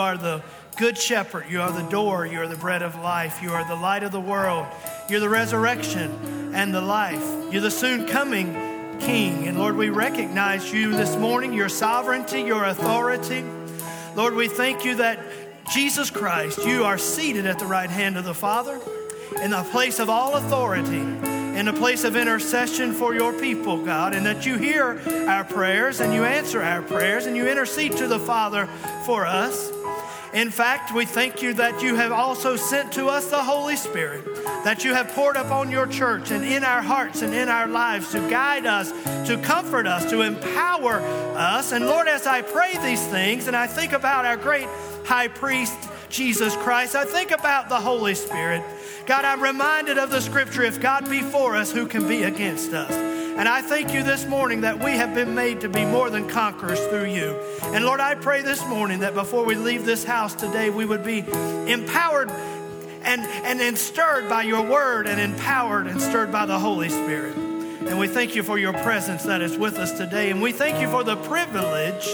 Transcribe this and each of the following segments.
are the good shepherd. You are the door. You are the bread of life. You are the light of the world. You're the resurrection and the life. You're the soon coming King. And Lord, we recognize you this morning, your sovereignty, your authority. Lord, we thank you that Jesus Christ, you are seated at the right hand of the Father in the place of all authority, in a place of intercession for your people, God, and that you hear our prayers and you answer our prayers and you intercede to the Father for us. In fact, we thank you that you have also sent to us the Holy Spirit, that you have poured upon your church and in our hearts and in our lives to guide us, to comfort us, to empower us. And Lord, as I pray these things and I think about our great high priest, Jesus Christ, I think about the Holy Spirit. God, I'm reminded of the scripture if God be for us, who can be against us? And I thank you this morning that we have been made to be more than conquerors through you. And Lord, I pray this morning that before we leave this house today, we would be empowered and, and, and stirred by your word and empowered and stirred by the Holy Spirit. And we thank you for your presence that is with us today. And we thank you for the privilege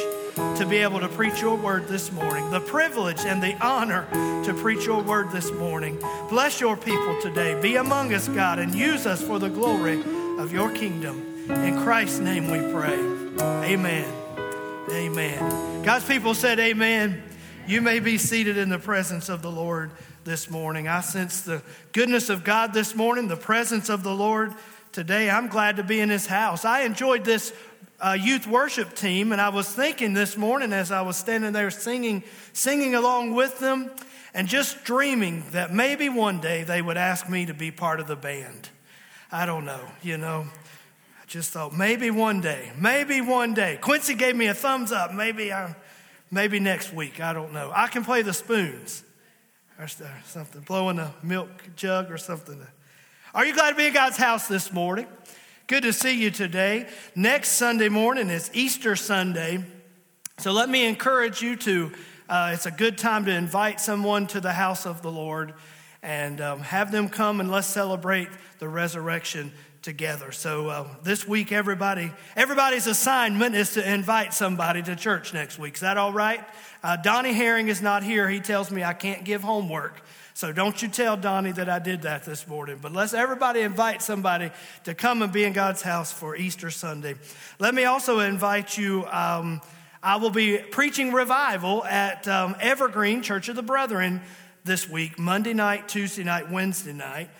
to be able to preach your word this morning, the privilege and the honor to preach your word this morning. Bless your people today. Be among us, God, and use us for the glory of your kingdom. In Christ's name we pray. Amen. Amen. God's people said, Amen. You may be seated in the presence of the Lord this morning. I sense the goodness of God this morning, the presence of the Lord today. I'm glad to be in His house. I enjoyed this uh, youth worship team, and I was thinking this morning as I was standing there singing, singing along with them, and just dreaming that maybe one day they would ask me to be part of the band. I don't know, you know. I just thought maybe one day, maybe one day. Quincy gave me a thumbs up. Maybe I, maybe next week. I don't know. I can play the spoons or something, blowing a milk jug or something. Are you glad to be in God's house this morning? Good to see you today. Next Sunday morning is Easter Sunday. So let me encourage you to, uh, it's a good time to invite someone to the house of the Lord and um, have them come and let's celebrate the resurrection together. So uh, this week, everybody, everybody's assignment is to invite somebody to church next week. Is that all right? Uh, Donnie Herring is not here. He tells me I can't give homework. So don't you tell Donnie that I did that this morning. But let's everybody invite somebody to come and be in God's house for Easter Sunday. Let me also invite you. Um, I will be preaching revival at um, Evergreen Church of the Brethren this week, Monday night, Tuesday night, Wednesday night.